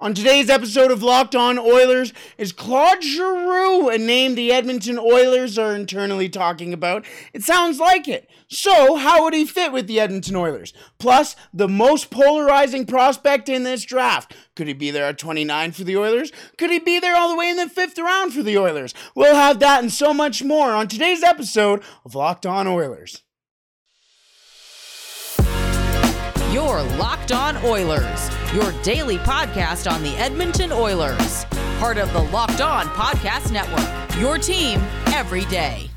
On today's episode of Locked On Oilers, is Claude Giroux a name the Edmonton Oilers are internally talking about? It sounds like it. So, how would he fit with the Edmonton Oilers? Plus, the most polarizing prospect in this draft. Could he be there at 29 for the Oilers? Could he be there all the way in the fifth round for the Oilers? We'll have that and so much more on today's episode of Locked On Oilers. Your Locked On Oilers, your daily podcast on the Edmonton Oilers. Part of the Locked On Podcast Network, your team every day.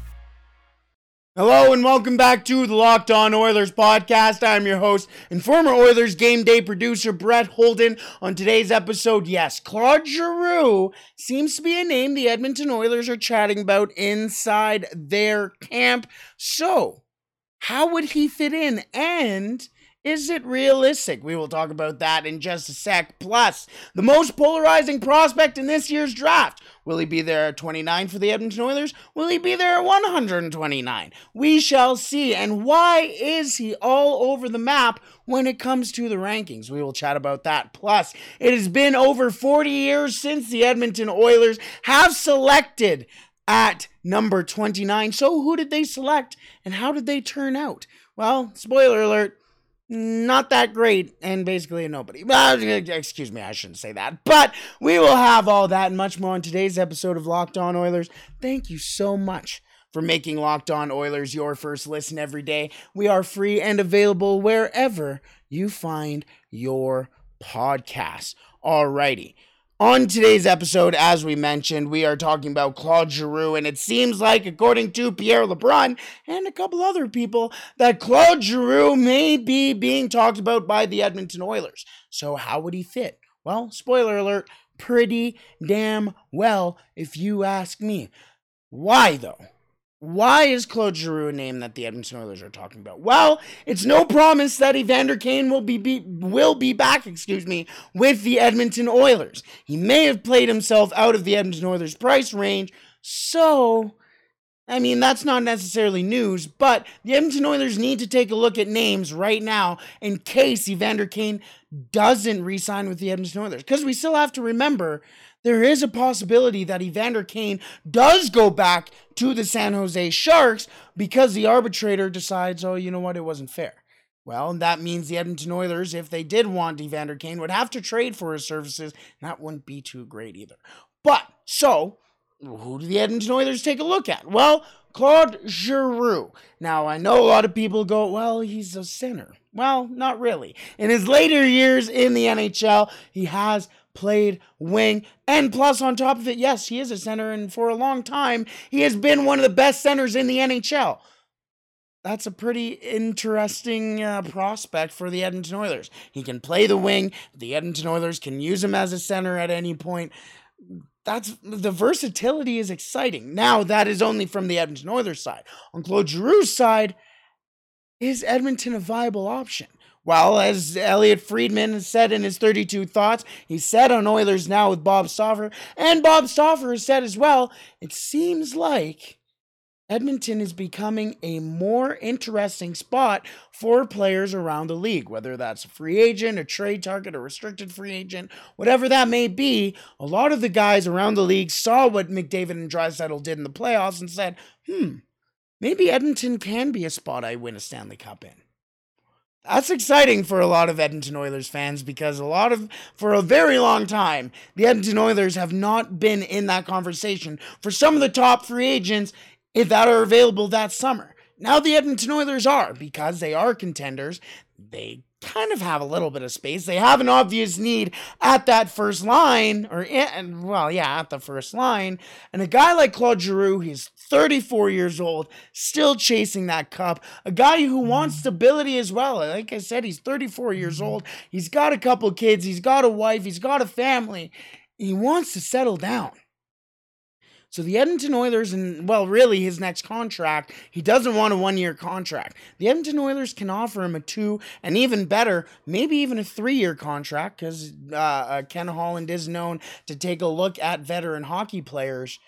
Hello and welcome back to the Locked On Oilers podcast. I'm your host and former Oilers game day producer Brett Holden. On today's episode, yes, Claude Giroux seems to be a name the Edmonton Oilers are chatting about inside their camp. So, how would he fit in? And is it realistic? We will talk about that in just a sec. Plus, the most polarizing prospect in this year's draft. Will he be there at 29 for the Edmonton Oilers? Will he be there at 129? We shall see. And why is he all over the map when it comes to the rankings? We will chat about that. Plus, it has been over 40 years since the Edmonton Oilers have selected at number 29. So, who did they select and how did they turn out? Well, spoiler alert not that great and basically a nobody. Well, excuse me, I shouldn't say that. But we will have all that and much more on today's episode of Locked On Oilers. Thank you so much for making Locked On Oilers your first listen every day. We are free and available wherever you find your podcasts. Alrighty. On today's episode, as we mentioned, we are talking about Claude Giroux, and it seems like, according to Pierre LeBrun and a couple other people, that Claude Giroux may be being talked about by the Edmonton Oilers. So, how would he fit? Well, spoiler alert, pretty damn well, if you ask me. Why, though? Why is Claude Giroux a name that the Edmonton Oilers are talking about? Well, it's no promise that Evander Kane will be, be, will be back, excuse me, with the Edmonton Oilers. He may have played himself out of the Edmonton Oilers price range, so I mean, that's not necessarily news, but the Edmonton Oilers need to take a look at names right now in case Evander Kane doesn't re sign with the Edmonton Oilers. Because we still have to remember there is a possibility that Evander Kane does go back to the San Jose Sharks because the arbitrator decides, oh, you know what, it wasn't fair. Well, that means the Edmonton Oilers, if they did want Evander Kane, would have to trade for his services. That wouldn't be too great either. But, so, who do the Edmonton Oilers take a look at? Well, Claude Giroux. Now, I know a lot of people go, well, he's a center. Well, not really. In his later years in the NHL, he has played wing. And plus, on top of it, yes, he is a center. And for a long time, he has been one of the best centers in the NHL. That's a pretty interesting uh, prospect for the Edmonton Oilers. He can play the wing. The Edmonton Oilers can use him as a center at any point. That's the versatility is exciting. Now, that is only from the Edmonton Oilers side. On Claude Giroux's side, is Edmonton a viable option? Well, as Elliotte Friedman said in his 32 Thoughts, he said on Oilers Now with Bob Stauffer, and Bob Stauffer said as well, it seems like Edmonton is becoming a more interesting spot for players around the league, whether that's a free agent, a trade target, a restricted free agent, whatever that may be. A lot of the guys around the league saw what McDavid and Draisaitl did in the playoffs and said, hmm, maybe Edmonton can be a spot I win a Stanley Cup in that's exciting for a lot of Edmonton Oilers fans because a lot of, for a very long time, the Edmonton Oilers have not been in that conversation for some of the top free agents that are available that summer. Now the Edmonton Oilers are because they are contenders. They kind of have a little bit of space. They have an obvious need at that first line, or in, well, yeah, at the first line. And a guy like Claude Giroux, he's 34 years old, still chasing that cup. A guy who wants mm-hmm. stability as well. Like I said, he's 34 years mm-hmm. old. He's got a couple kids. He's got a wife. He's got a family. He wants to settle down. So the Edmonton Oilers, and well, really his next contract, he doesn't want a one year contract. The Edmonton Oilers can offer him a two, and even better, maybe even a three year contract, because uh, uh, Ken Holland is known to take a look at veteran hockey players.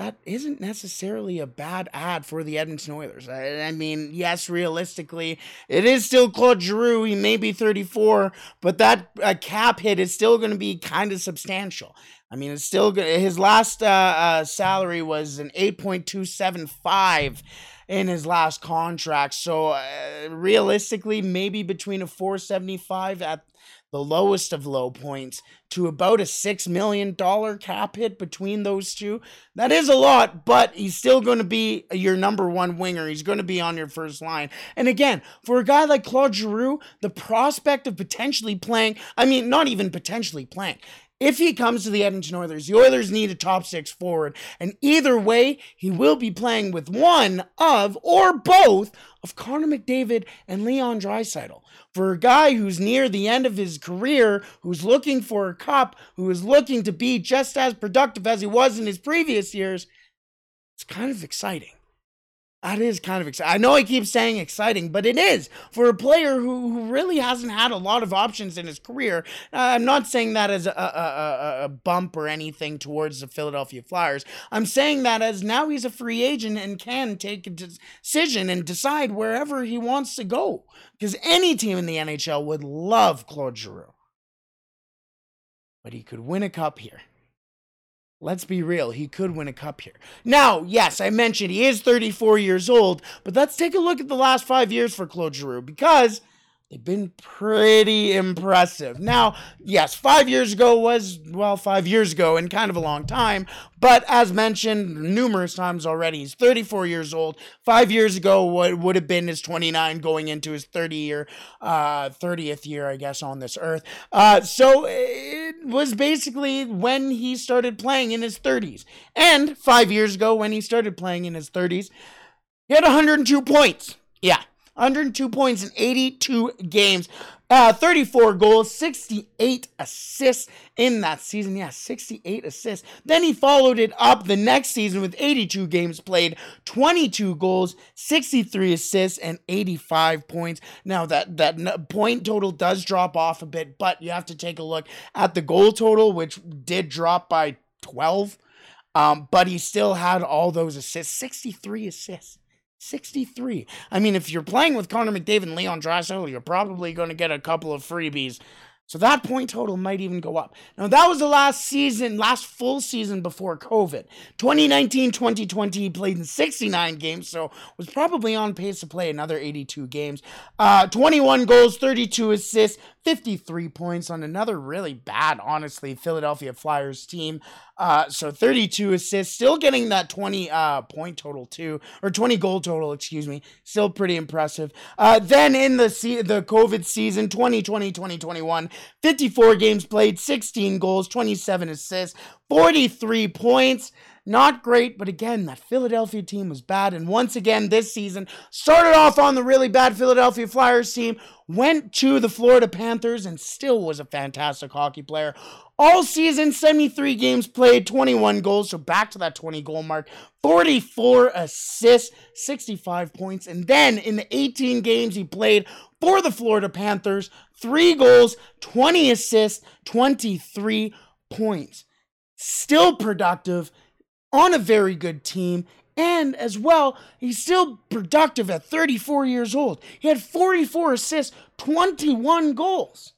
That isn't necessarily a bad ad for the Edmonton Oilers. I, I, mean, yes, realistically, it is still Claude Giroux. He may be 34, but that uh, cap hit is still going to be kind of substantial. I mean, it's still good. His last uh, uh, salary was an 8.275 in his last contract. So uh, realistically, maybe between a 475 at the lowest of low points to about a $6 million cap hit between those two. That is a lot, but he's still going to be your number one winger. He's going to be on your first line. And again, for a guy like Claude Giroux, the prospect of potentially playing, I mean, not even potentially playing, if he comes to the Edmonton Oilers, the Oilers need a top six forward. And either way, he will be playing with one of or both of Connor McDavid and Leon Draisaitl. For a guy who's near the end of his career, who's looking for a cup, who is looking to be just as productive as he was in his previous years, it's kind of exciting. That is kind of exciting. I know I keep saying exciting, but it is for a player who, who really hasn't had a lot of options in his career. Uh, I'm not saying that as a, a, a, a, bump or anything towards the Philadelphia Flyers. I'm saying that as now he's a free agent and can take a decision and decide wherever he wants to go. Because any team in the NHL would love Claude Giroux. But he could win a cup here. Let's be real, he could win a cup here. Now, yes, I mentioned he is 34 years old, but let's take a look at the last five years for Claude Giroux because They've been pretty impressive. Now, yes, five years ago was, well, five years ago and kind of a long time. But as mentioned numerous times already, he's 34 years old. Five years ago, what would have been his 29 going into his 30 year, uh, 30th year, I guess, on this earth. Uh, so it was basically when he started playing in his 30s. And five years ago, when he started playing in his 30s, he had 102 points. Yeah, 102 points in 82 games, uh, 34 goals, 68 assists in that season. Yeah, 68 assists. Then he followed it up the next season with 82 games played, 22 goals, 63 assists, and 85 points. Now that that point total does drop off a bit, but you have to take a look at the goal total, which did drop by 12. Um, but he still had all those assists, 63 assists. 63. I mean, if you're playing with Connor McDavid and Leon Draisaitl, you're probably going to get a couple of freebies so that point total might even go up. Now, that was the last season, last full season before COVID. 2019 2020, he played in 69 games, so was probably on pace to play another 82 games. Uh, 21 goals, 32 assists, 53 points on another really bad, honestly, Philadelphia Flyers team. Uh, so 32 assists, still getting that 20 uh, point total too, or 20 goal total, excuse me. Still pretty impressive. Uh, then in the se- the COVID season, 2020 2021, 54 games played, 16 goals, 27 assists, 43 points. Not great, but again, that Philadelphia team was bad. And once again, this season, started off on the really bad Philadelphia Flyers team, went to the Florida Panthers, and still was a fantastic hockey player. All season, 73 games played, 21 goals, so back to that 20 goal mark, 44 assists, 65 points. And then in the 18 games he played for the Florida Panthers, three goals, 20 assists, 23 points. Still productive on a very good team. And as well, he's still productive at 34 years old. He had 44 assists, 21 goals.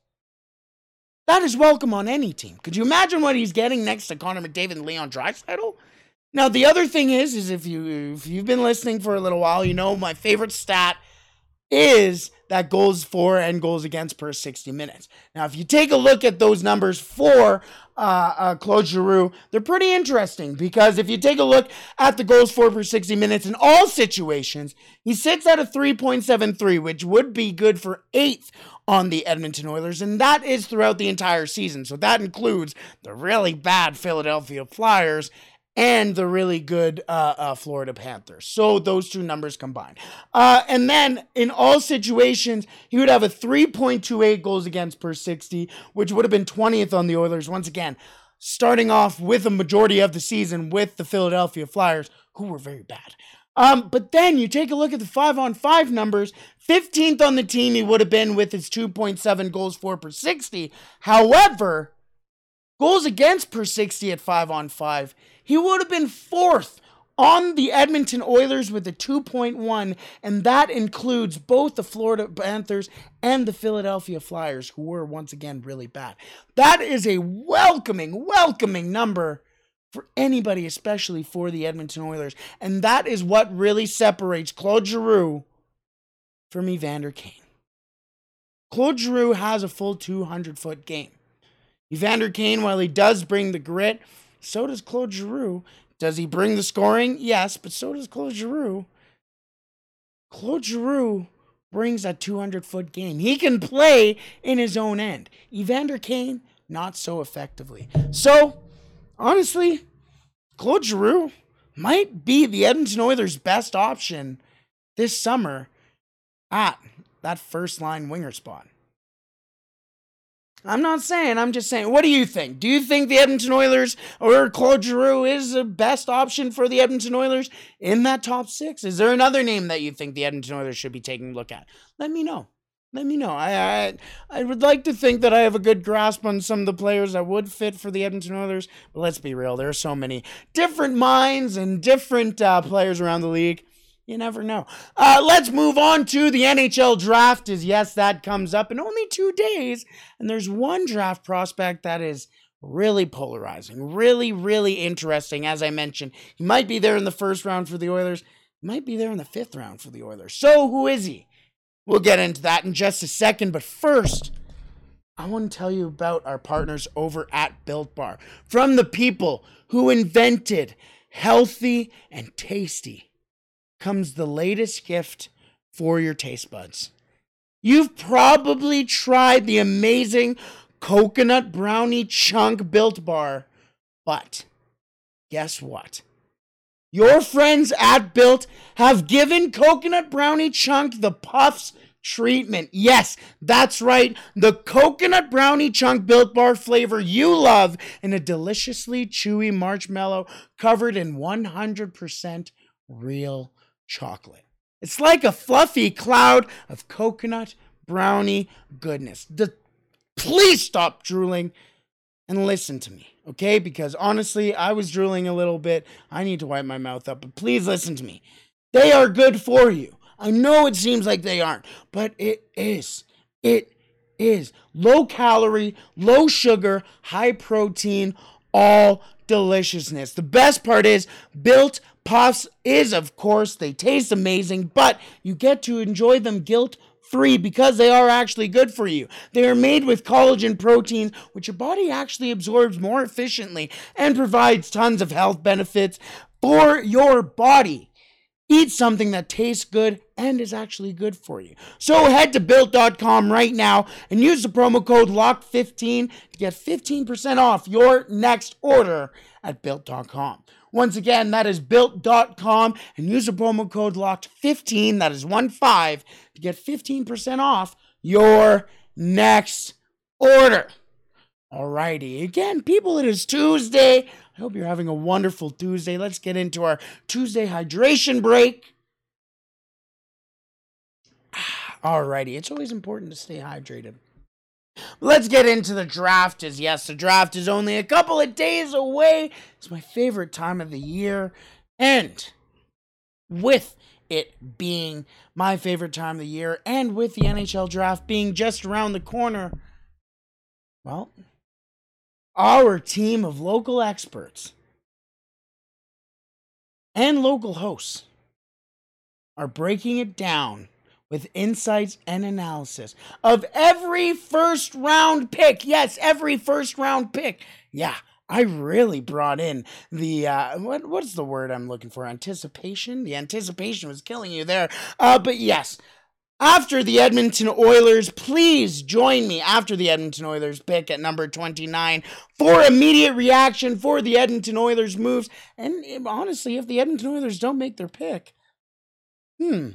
That is welcome on any team. Could you imagine what he's getting next to Connor McDavid and Leon Draisaitl? Now the other thing is, is if you if you've been listening for a little while, you know my favorite stat is that goals for and goals against per 60 minutes. Now, if you take a look at those numbers for uh, uh, Claude Giroux, they're pretty interesting because if you take a look at the goals for per 60 minutes in all situations, he sits at a 3.73, which would be good for eighth on the Edmonton Oilers, and that is throughout the entire season. So that includes the really bad Philadelphia Flyers and the really good uh, uh, Florida Panthers. So those two numbers combined. Uh, and then in all situations, he would have a 3.28 goals against per 60, which would have been 20th on the Oilers. Once again, starting off with a majority of the season with the Philadelphia Flyers, who were very bad. Um, but then you take a look at the five on five numbers. 15th on the team, he would have been with his 2.7 goals for per 60. However, goals against per 60 at five on five, he would have been fourth on the Edmonton Oilers with a 2.1, and that includes both the Florida Panthers and the Philadelphia Flyers, who were once again really bad. That is a welcoming, welcoming number for anybody, especially for the Edmonton Oilers. And that is what really separates Claude Giroux from Evander Kane. Claude Giroux has a full 200 foot game. Evander Kane, while he does bring the grit, so does Claude Giroux. Does he bring the scoring? Yes, but so does Claude Giroux. Claude Giroux brings a 200 foot game. He can play in his own end. Evander Kane, not so effectively. So, honestly, Claude Giroux might be the Edmonton Oilers' best option this summer at that first line winger spot. I'm not saying, I'm just saying. What do you think? Do you think the Edmonton Oilers or Claude Giroux is the best option for the Edmonton Oilers in that top six? Is there another name that you think the Edmonton Oilers should be taking a look at? Let me know. Let me know. I, I I would like to think that I have a good grasp on some of the players that would fit for the Edmonton Oilers, but let's be real. There are so many different minds and different uh, players around the league. You never know. Uh, let's move on to the NHL draft. Is yes, that comes up in only two days, and there's one draft prospect that is really polarizing, really, really interesting. As I mentioned, he might be there in the first round for the Oilers. He might be there in the fifth round for the Oilers. So who is he? We'll get into that in just a second, but first, I want to tell you about our partners over at Built Bar. From the people who invented healthy and tasty comes the latest gift for your taste buds. You've probably tried the amazing coconut brownie chunk built bar, but guess what? Your friends at Built have given Coconut Brownie Chunk the Puffs treatment. Yes, that's right. The Coconut Brownie Chunk Built Bar flavor you love in a deliciously chewy marshmallow covered in 100% real chocolate. It's like a fluffy cloud of coconut brownie goodness. The, please stop drooling and listen to me, okay? Because honestly, I was drooling a little bit. I need to wipe my mouth up, but please listen to me. They are good for you. I know it seems like they aren't, but it is. It is low calorie, low sugar, high protein, all deliciousness. The best part is built puffs is of course they taste amazing, but you get to enjoy them guilt free because they are actually good for you. They are made with collagen proteins, which your body actually absorbs more efficiently and provides tons of health benefits for your body. Eat something that tastes good and is actually good for you. So head to built.com right now and use the promo code LOCK15 to get 15% off your next order at built.com. Once again, that is built.com and use the promo code LOCKED15, that is 1 5, to get 15% off your next order. Alrighty, again, people, it is Tuesday. I hope you're having a wonderful Tuesday. Let's get into our Tuesday hydration break. Alrighty, it's always important to stay hydrated. Let's get into the draft. As yes, the draft is only a couple of days away. It's my favorite time of the year. And with it being my favorite time of the year, and with the NHL draft being just around the corner, well, our team of local experts and local hosts are breaking it down with insights and analysis of every first round pick. Yes, every first round pick. Yeah, I really brought in the uh, what what's the word I'm looking for? Anticipation. The anticipation was killing you there. Uh, but yes. After the Edmonton Oilers, please join me after the Edmonton Oilers pick at number 29 for immediate reaction for the Edmonton Oilers moves. And honestly, if the Edmonton Oilers don't make their pick, hmm,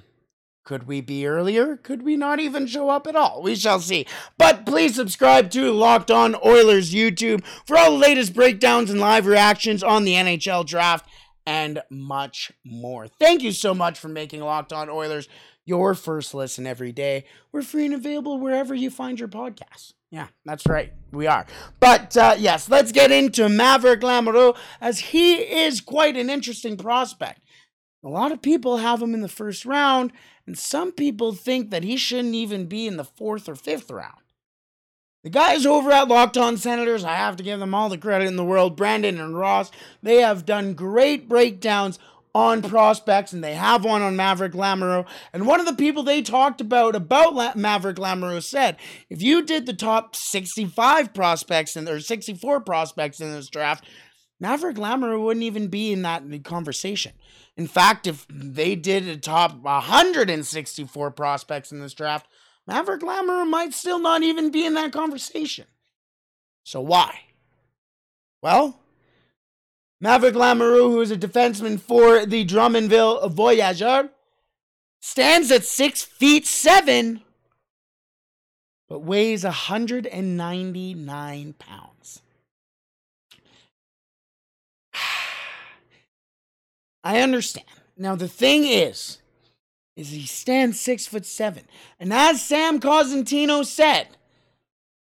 could we be earlier? Could we not even show up at all? We shall see. But please subscribe to Locked On Oilers YouTube for all the latest breakdowns and live reactions on the NHL draft and much more. Thank you so much for making Locked On Oilers your first listen every day. We're free and available wherever you find your podcasts. Yeah, that's right. We are. But uh, yes, let's get into Maverick Lamoureux as he is quite an interesting prospect. A lot of people have him in the first round, and some people think that he shouldn't even be in the fourth or fifth round. The guys over at Locked On Senators, I have to give them all the credit in the world. Brandon and Ross, they have done great breakdowns on prospects, and they have one on Maverick Lamoureux. And one of the people they talked about about La- Maverick Lamoureux said, if you did the top 65 prospects in or 64 prospects in this draft, Maverick Lamoureux wouldn't even be in that conversation. In fact, if they did a top 164 prospects in this draft, Maverick Lamoureux might still not even be in that conversation. So why? Well, Maverick Lamoureux, who is a defenseman for the Drummondville Voyageurs, stands at six feet seven, but weighs 199 pounds. I understand. Now the thing is, is he stands six foot seven, and as Sam Cosentino said,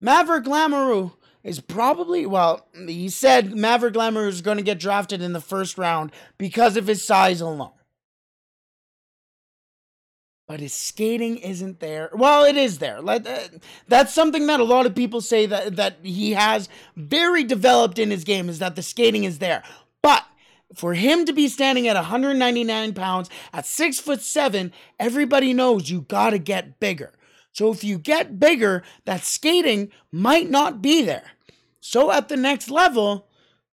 Maverick Lamoureux is probably well. He said Maverick Lamoureux is going to get drafted in the first round because of his size alone. But his skating isn't there. Well, it is there. Uh, that's something that a lot of people say that that he has very developed in his game is that the skating is there. But for him to be standing at 199 pounds at six foot seven, everybody knows you got to get bigger. So if you get bigger, that skating might not be there. So at the next level,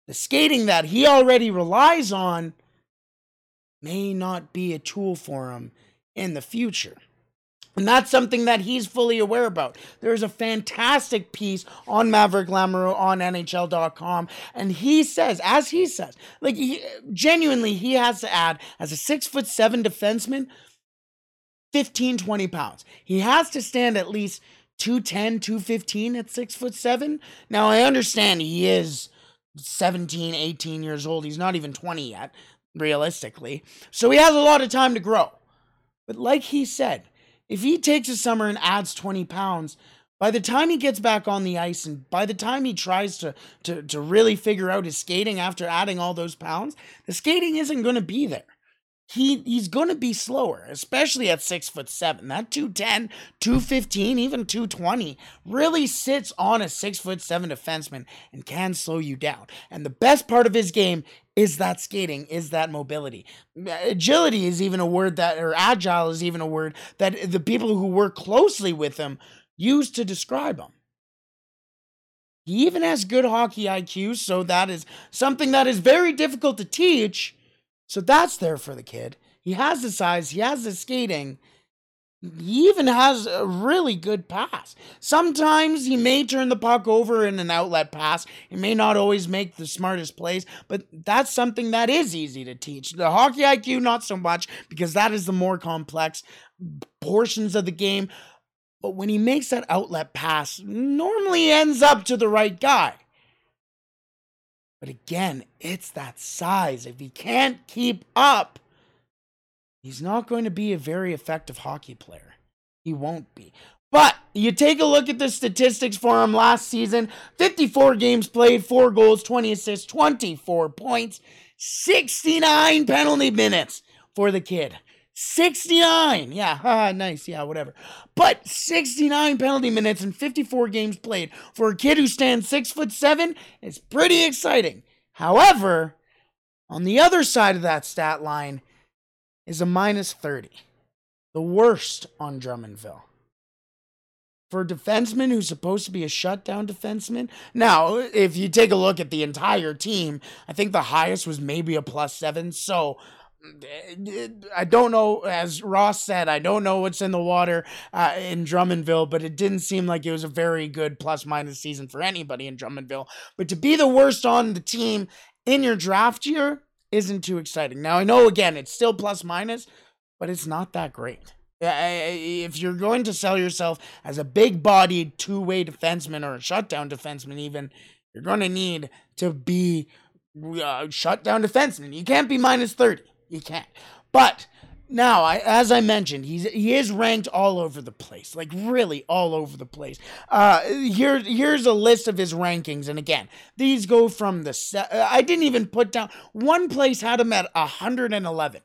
the skating that he already relies on may not be a tool for him in the future. And that's something that he's fully aware about. There's a fantastic piece on Maverick Lamoureux on NHL.com. And he says, as he says, like he, genuinely, he has to add, as a six foot seven defenseman, 15, 20 pounds. He has to stand at least 210, 215 at six foot seven. Now, I understand he is 17, 18 years old. He's not even 20 yet, realistically. So he has a lot of time to grow. But like he said, if he takes a summer and adds 20 pounds, by the time he gets back on the ice and by the time he tries to, to, to really figure out his skating after adding all those pounds, the skating isn't going to be there he he's going to be slower, especially at six foot seven. That 210, 215, even 220 really sits on a six foot seven defenseman and can slow you down. And the best part of his game is that skating, is that mobility. Agility is even a word that, or agile is even a word that the people who work closely with him use to describe him. He even has good hockey IQ, so that is something that is very difficult to teach so that's there for the kid. He has the size, he has the skating. He even has a really good pass. Sometimes he may turn the puck over in an outlet pass. He may not always make the smartest plays, but that's something that is easy to teach. The hockey IQ, not so much, because that is the more complex portions of the game. But when he makes that outlet pass, normally ends up to the right guy. But again, it's that size. If he can't keep up, he's not going to be a very effective hockey player. He won't be. But you take a look at the statistics for him last season 54 games played, 4 goals, 20 assists, 24 points, 69 penalty minutes for the kid. 69. Yeah, nice. Yeah, whatever. But 69 penalty minutes and 54 games played for a kid who stands six foot seven is pretty exciting. However, on the other side of that stat line is a minus 30, the worst on Drummondville. For a defenseman who's supposed to be a shutdown defenseman. Now, if you take a look at the entire team, I think the highest was maybe a plus seven. So I don't know, as Ross said, I don't know what's in the water uh, in Drummondville, but it didn't seem like it was a very good plus minus season for anybody in Drummondville. But to be the worst on the team in your draft year isn't too exciting. Now, I know, again, it's still plus minus, but it's not that great. If you're going to sell yourself as a big bodied two way defenseman or a shutdown defenseman, even, you're going to need to be uh, shutdown defenseman. You can't be minus 30. You can't. But Now, I, as I mentioned, he's he is ranked all over the place, like really all over the place. Uh, here, here's a list of his rankings, and again, these go from the. Se- I didn't even put down one place had him at 111.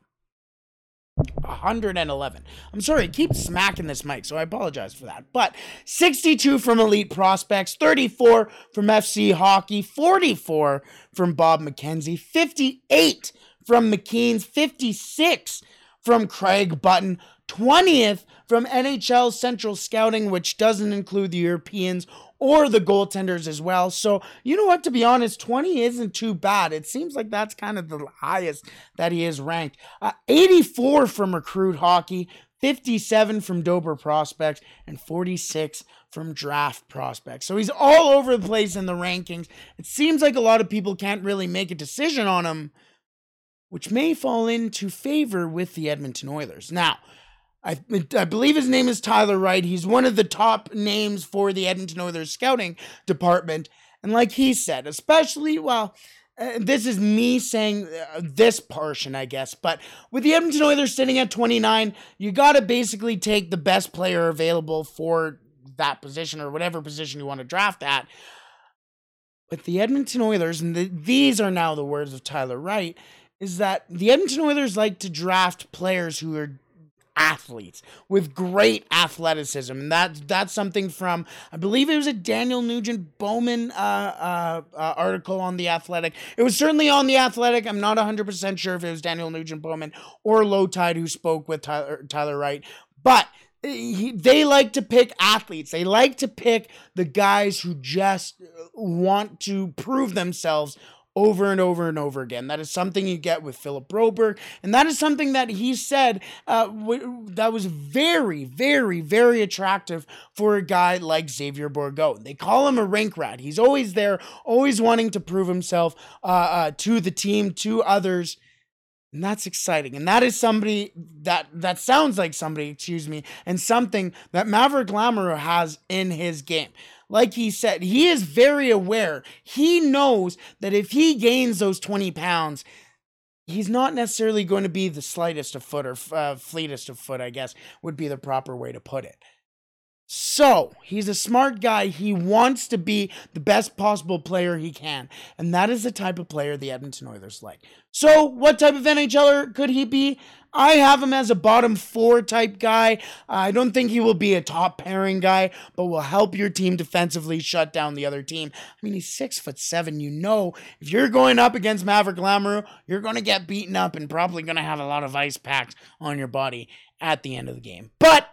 111. I'm sorry, I keep smacking this mic, so I apologize for that. But 62 from Elite Prospects, 34 from FC Hockey, 44 from Bob McKenzie, 58 from McKeen's, 56 from Craig Button, 20th from NHL Central Scouting, which doesn't include the Europeans or the goaltenders as well. So, you know what? To be honest, 20 isn't too bad. It seems like that's kind of the highest that he is ranked. Uh, 84 from Recruit Hockey, 57 from Dobber Prospects, and 46 from Draft Prospects. So he's all over the place in the rankings. It seems like a lot of people can't really make a decision on him which may fall into favor with the Edmonton Oilers. Now, I, I believe his name is Tyler Wright. He's one of the top names for the Edmonton Oilers scouting department. And like he said, especially, well, uh, this is me saying uh, this portion, I guess, but with the Edmonton Oilers sitting at 29, you got to basically take the best player available for that position or whatever position you want to draft at. But the Edmonton Oilers, and the, these are now the words of Tyler Wright, is that the Edmonton Oilers like to draft players who are athletes with great athleticism. And that that's something from I believe it was a Daniel Nugent Bowman uh, uh, uh, article on the Athletic. It was certainly on the Athletic. I'm not 100 percent sure if it was Daniel Nugent Bowman or Lowetide who spoke with Tyler Tyler Wright, but. He, they like to pick athletes. They like to pick the guys who just want to prove themselves over and over and over again. That is something you get with Philip Broberg, and that is something that he said uh, w- that was very, very, very attractive for a guy like Xavier Bourgault. They call him a rink rat. He's always there, always wanting to prove himself uh, uh, to the team, to others. And that's exciting. And that is somebody that that sounds like somebody, excuse me, and something that Maverick Lamoureux has in his game like he said, he is very aware. He knows that if he gains those 20 pounds, he's not necessarily going to be the slightest of foot or uh, fleetest of foot, I guess would be the proper way to put it. So, he's a smart guy. He wants to be the best possible player he can. And that is the type of player the Edmonton Oilers like. So, what type of NHLer could he be? I have him as a bottom four type guy. I don't think he will be a top pairing guy, but will help your team defensively shut down the other team. I mean, he's six foot seven. You know, if you're going up against Maverick Lamoureux, you're going to get beaten up and probably going to have a lot of ice packs on your body at the end of the game. But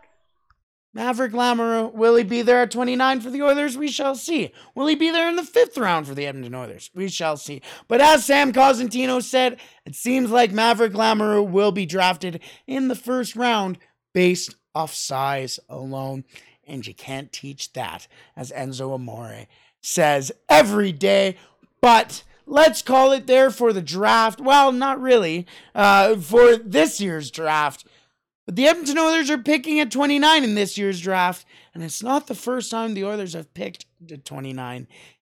Maverick Lamoureux, will he be there at 29 for the Oilers? We shall see. Will he be there in the fifth round for the Edmonton Oilers? We shall see. But as Sam Cosentino said, it seems like Maverick Lamoureux will be drafted in the first round based off size alone. And you can't teach that, as Enzo Amore says every day. But let's call it there for the draft. Well, not really. Uh, for this year's draft. But the Edmonton Oilers are picking at 29 in this year's draft, and it's not the first time the Oilers have picked at 29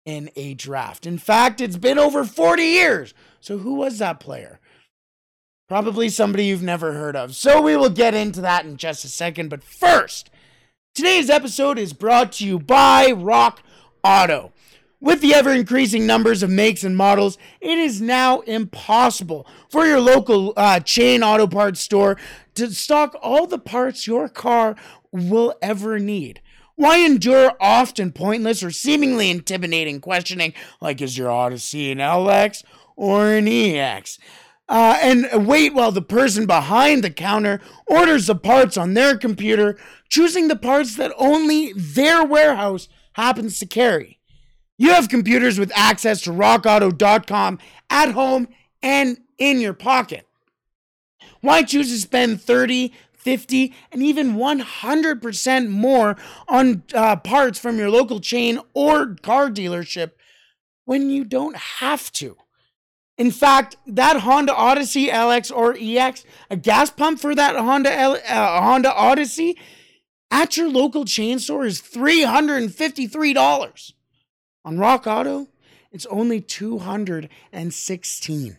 in a draft. In fact, it's been over 40 years. So who was that player? Probably somebody you've never heard of. So we will get into that in just a second. But first, today's episode is brought to you by Rock Auto. With the ever increasing numbers of makes and models, it is now impossible for your local uh, chain auto parts store to stock all the parts your car will ever need. Why endure often pointless or seemingly intimidating questioning like is your Odyssey an LX or an EX? Uh, and wait while the person behind the counter orders the parts on their computer, choosing the parts that only their warehouse happens to carry. You have computers with access to rockauto.com at home and in your pocket. Why choose to spend 30, 50, and even 100% more on uh, parts from your local chain or car dealership when you don't have to? In fact, that Honda Odyssey LX or EX, a gas pump for that Honda L, uh, Honda Odyssey at your local chain store is $353. On Rock Auto, it's only 216.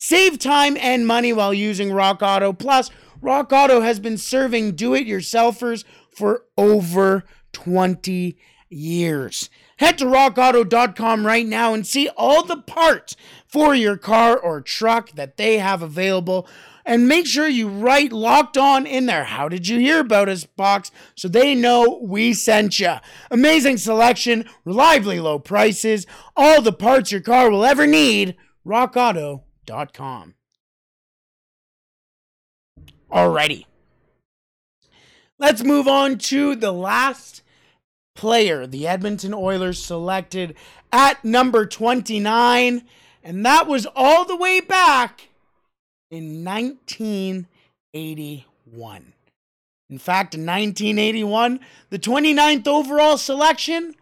Save time and money while using Rock Auto. Plus, Rock Auto has been serving do it yourselfers for over 20 years. Head to rockauto.com right now and see all the parts for your car or truck that they have available. And make sure you write locked on in there. How did you hear about us box so they know we sent you? Amazing selection, reliably low prices, all the parts your car will ever need. RockAuto.com. Alrighty. Let's move on to the last player the Edmonton Oilers selected at number 29, and that was all the way back in 1981. In fact, in 1981, the 29th overall selection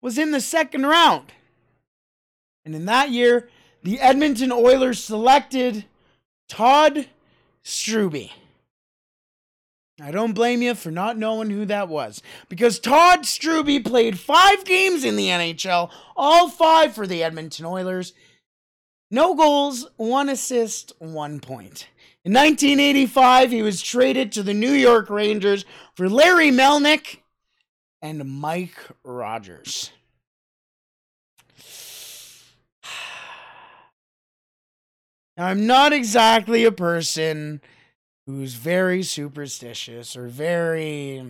was in the second round. And in that year, the Edmonton Oilers selected Todd Strueby. I don't blame you for not knowing who that was. Because Todd Strueby played five games in the NHL, all five for the Edmonton Oilers. No goals, one assist, one point. In 1985, he was traded to the New York Rangers for Larry Melnyk and Mike Rogers. Now, I'm not exactly a person who's very superstitious or very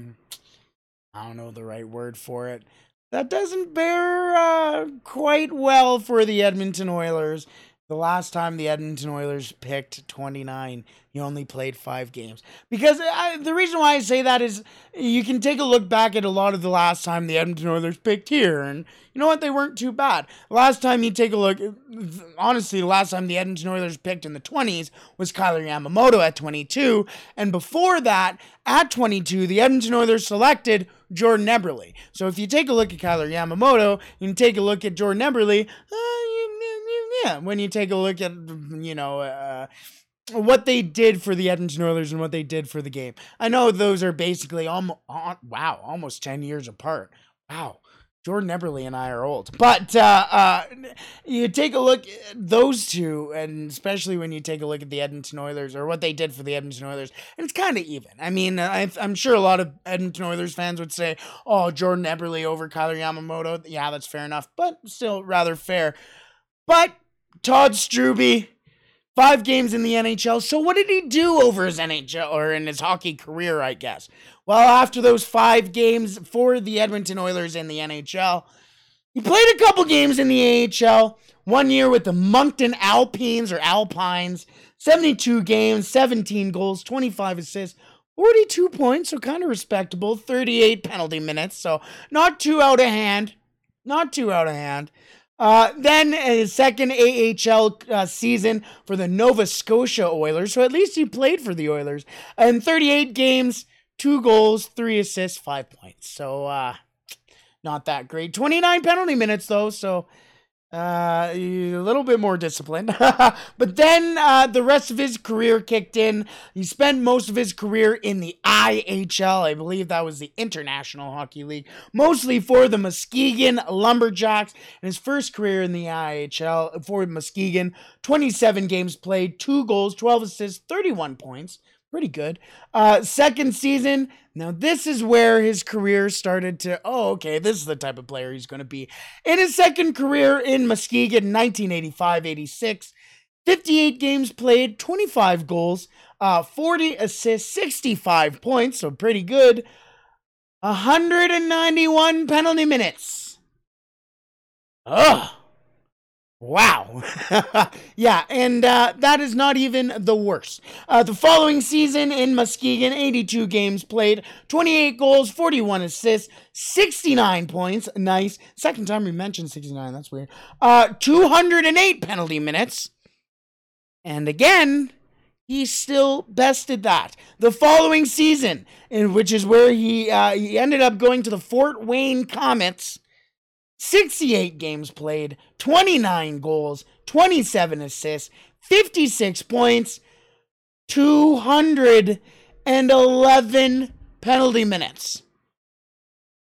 I don't know the right word for it. That doesn't bear uh, quite well for the Edmonton Oilers. The last time the Edmonton Oilers picked 29, he only played five games. Because I, the reason why I say that is you can take a look back at a lot of the last time the Edmonton Oilers picked here, and you know what? They weren't too bad. Last time you take a look, honestly, the last time the Edmonton Oilers picked in the 20s was Kailer Yamamoto at 22, and before that, at 22, the Edmonton Oilers selected Jordan Eberle. So if you take a look at Kailer Yamamoto, can take a look at Jordan Eberle. Uh, yeah, when you take a look at you know uh, what they did for the Edmonton Oilers and what they did for the game. I know those are basically almost wow, almost ten years apart. Wow. Jordan Eberle and I are old, but uh, uh, you take a look at those two, and especially when you take a look at the Edmonton Oilers or what they did for the Edmonton Oilers, and it's kind of even. I mean, I, am sure a lot of Edmonton Oilers fans would say, "Oh, Jordan Eberle over Kailer Yamamoto." Yeah, that's fair enough, but still rather fair. But Todd Strueby, five games in the NHL. So what did he do over his NHL or in his hockey career, I guess? Well, after those five games for the Edmonton Oilers in the NHL, he played a couple games in the AHL. One year with the Moncton Alpines or Alpines, 72 games, 17 goals, 25 assists, 42 points, so kind of respectable, 38 penalty minutes, so not too out of hand. Not too out of hand. Uh, then his second AHL uh, season for the Nova Scotia Oilers. So at least he played for the Oilers. In 38 games, two goals, three assists, five points. So uh, not that great. 29 penalty minutes though. So uh, a little bit more disciplined. but then uh, the rest of his career kicked in. He spent most of his career in the IHL. I believe that was the International Hockey League, mostly for the Muskegon Lumberjacks. And his first career in the IHL for Muskegon 27 games played, two goals, 12 assists, 31 points pretty good. Uh, second season, now this is where his career started to. Oh, okay, this is the type of player he's going to be. In his second career in Muskegon, 1985 86, 58 games played, 25 goals, uh, 40 assists, 65 points, so pretty good. 191 penalty minutes. Ugh. Wow. yeah, and uh, that is not even the worst. Uh, the following season in Muskegon, 82 games played, 28 goals, 41 assists, 69 points. Nice. Second time we mentioned 69. That's weird. Uh, 208 penalty minutes. And again, he still bested that. The following season, in which is where he uh, he ended up going to the Fort Wayne Komets 68 games played, 29 goals, 27 assists, 56 points, 211 penalty minutes.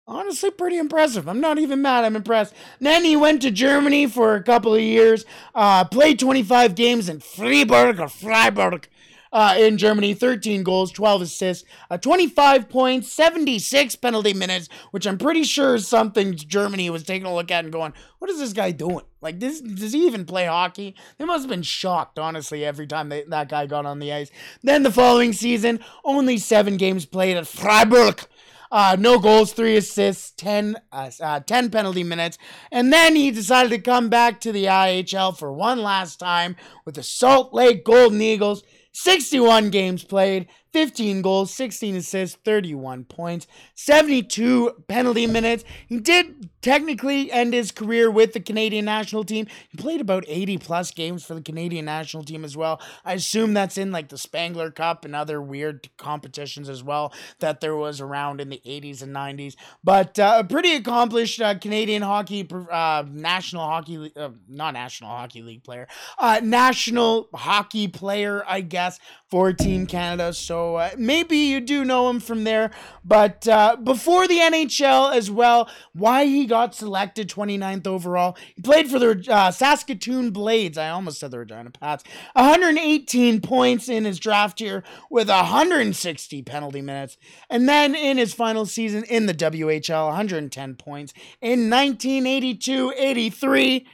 Honestly, pretty impressive. I'm not even mad. I'm impressed. Then he went to Germany for a couple of years, uh, played 25 games in Freiburg or Freiburg, uh, in Germany, 13 goals, 12 assists, uh, 25 points, 76 penalty minutes, which I'm pretty sure is something Germany was taking a look at and going, what is this guy doing? Like, this, does he even play hockey? They must have been shocked, honestly, every time they, that guy got on the ice. Then the following season, only seven games played at Freiburg. Uh, no goals, three assists, 10, uh, uh, 10 penalty minutes. And then he decided to come back to the IHL for one last time with the Salt Lake Golden Eagles. 61 games played, 15 goals, 16 assists, 31 points, 72 penalty minutes. He did technically end his career with the Canadian national team. He played about 80 plus games for the Canadian national team as well. I assume that's in like the Spengler Cup and other weird competitions as well that there was around in the 80s and 90s. But uh, a pretty accomplished uh, Canadian hockey, uh, national hockey, uh, not national hockey league player, uh, national hockey player, I guess, for Team Canada. So uh, maybe you do know him from there. But uh, before the NHL as well, why he got selected 29th overall, he played for the uh, Saskatoon Blades. I almost said the Regina Pats. 118 points in his draft year with 160 penalty minutes. And then in his final season in the WHL, 110 points in 1982 83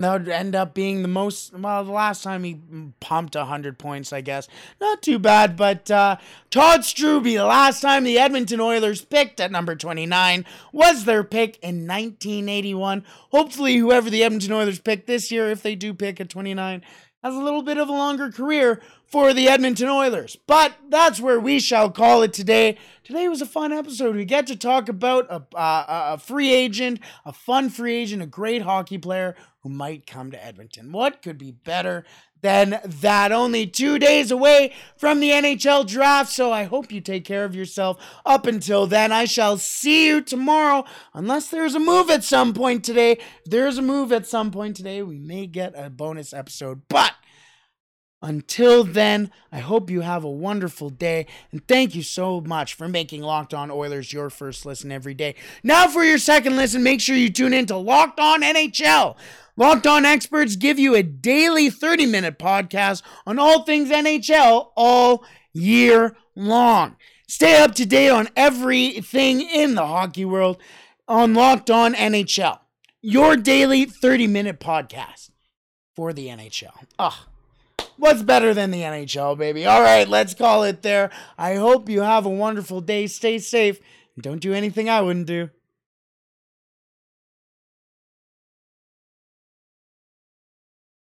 that would end up being the most well the last time he pumped 100 points i guess. Not too bad but uh, Todd Strueby the last time the edmonton oilers picked at number 29 was their pick in 1981 hopefully whoever the edmonton oilers pick this year if they do pick at 29 has a little bit of a longer career for the Edmonton Oilers. But that's where we shall call it today. Today was a fun episode. We get to talk about a, a, a free agent, a fun free agent, a great hockey player who might come to Edmonton. What could be better than that? Only two days away from the NHL draft, so I hope you take care of yourself. Up until then, I shall see you tomorrow, unless there's a move at some point today. If there's a move at some point today, we may get a bonus episode, but. Until then, I hope you have a wonderful day and thank you so much for making Locked On Oilers your first listen every day. Now, for your second listen, make sure you tune in to Locked On NHL. Locked On Experts give you a daily 30 minute podcast on all things NHL all year long. Stay up to date on everything in the hockey world on Locked On NHL, your daily 30 minute podcast for the NHL. Ah. What's better than the NHL, baby? All right, let's call it there. I hope you have a wonderful day. Stay safe. Don't do anything I wouldn't do.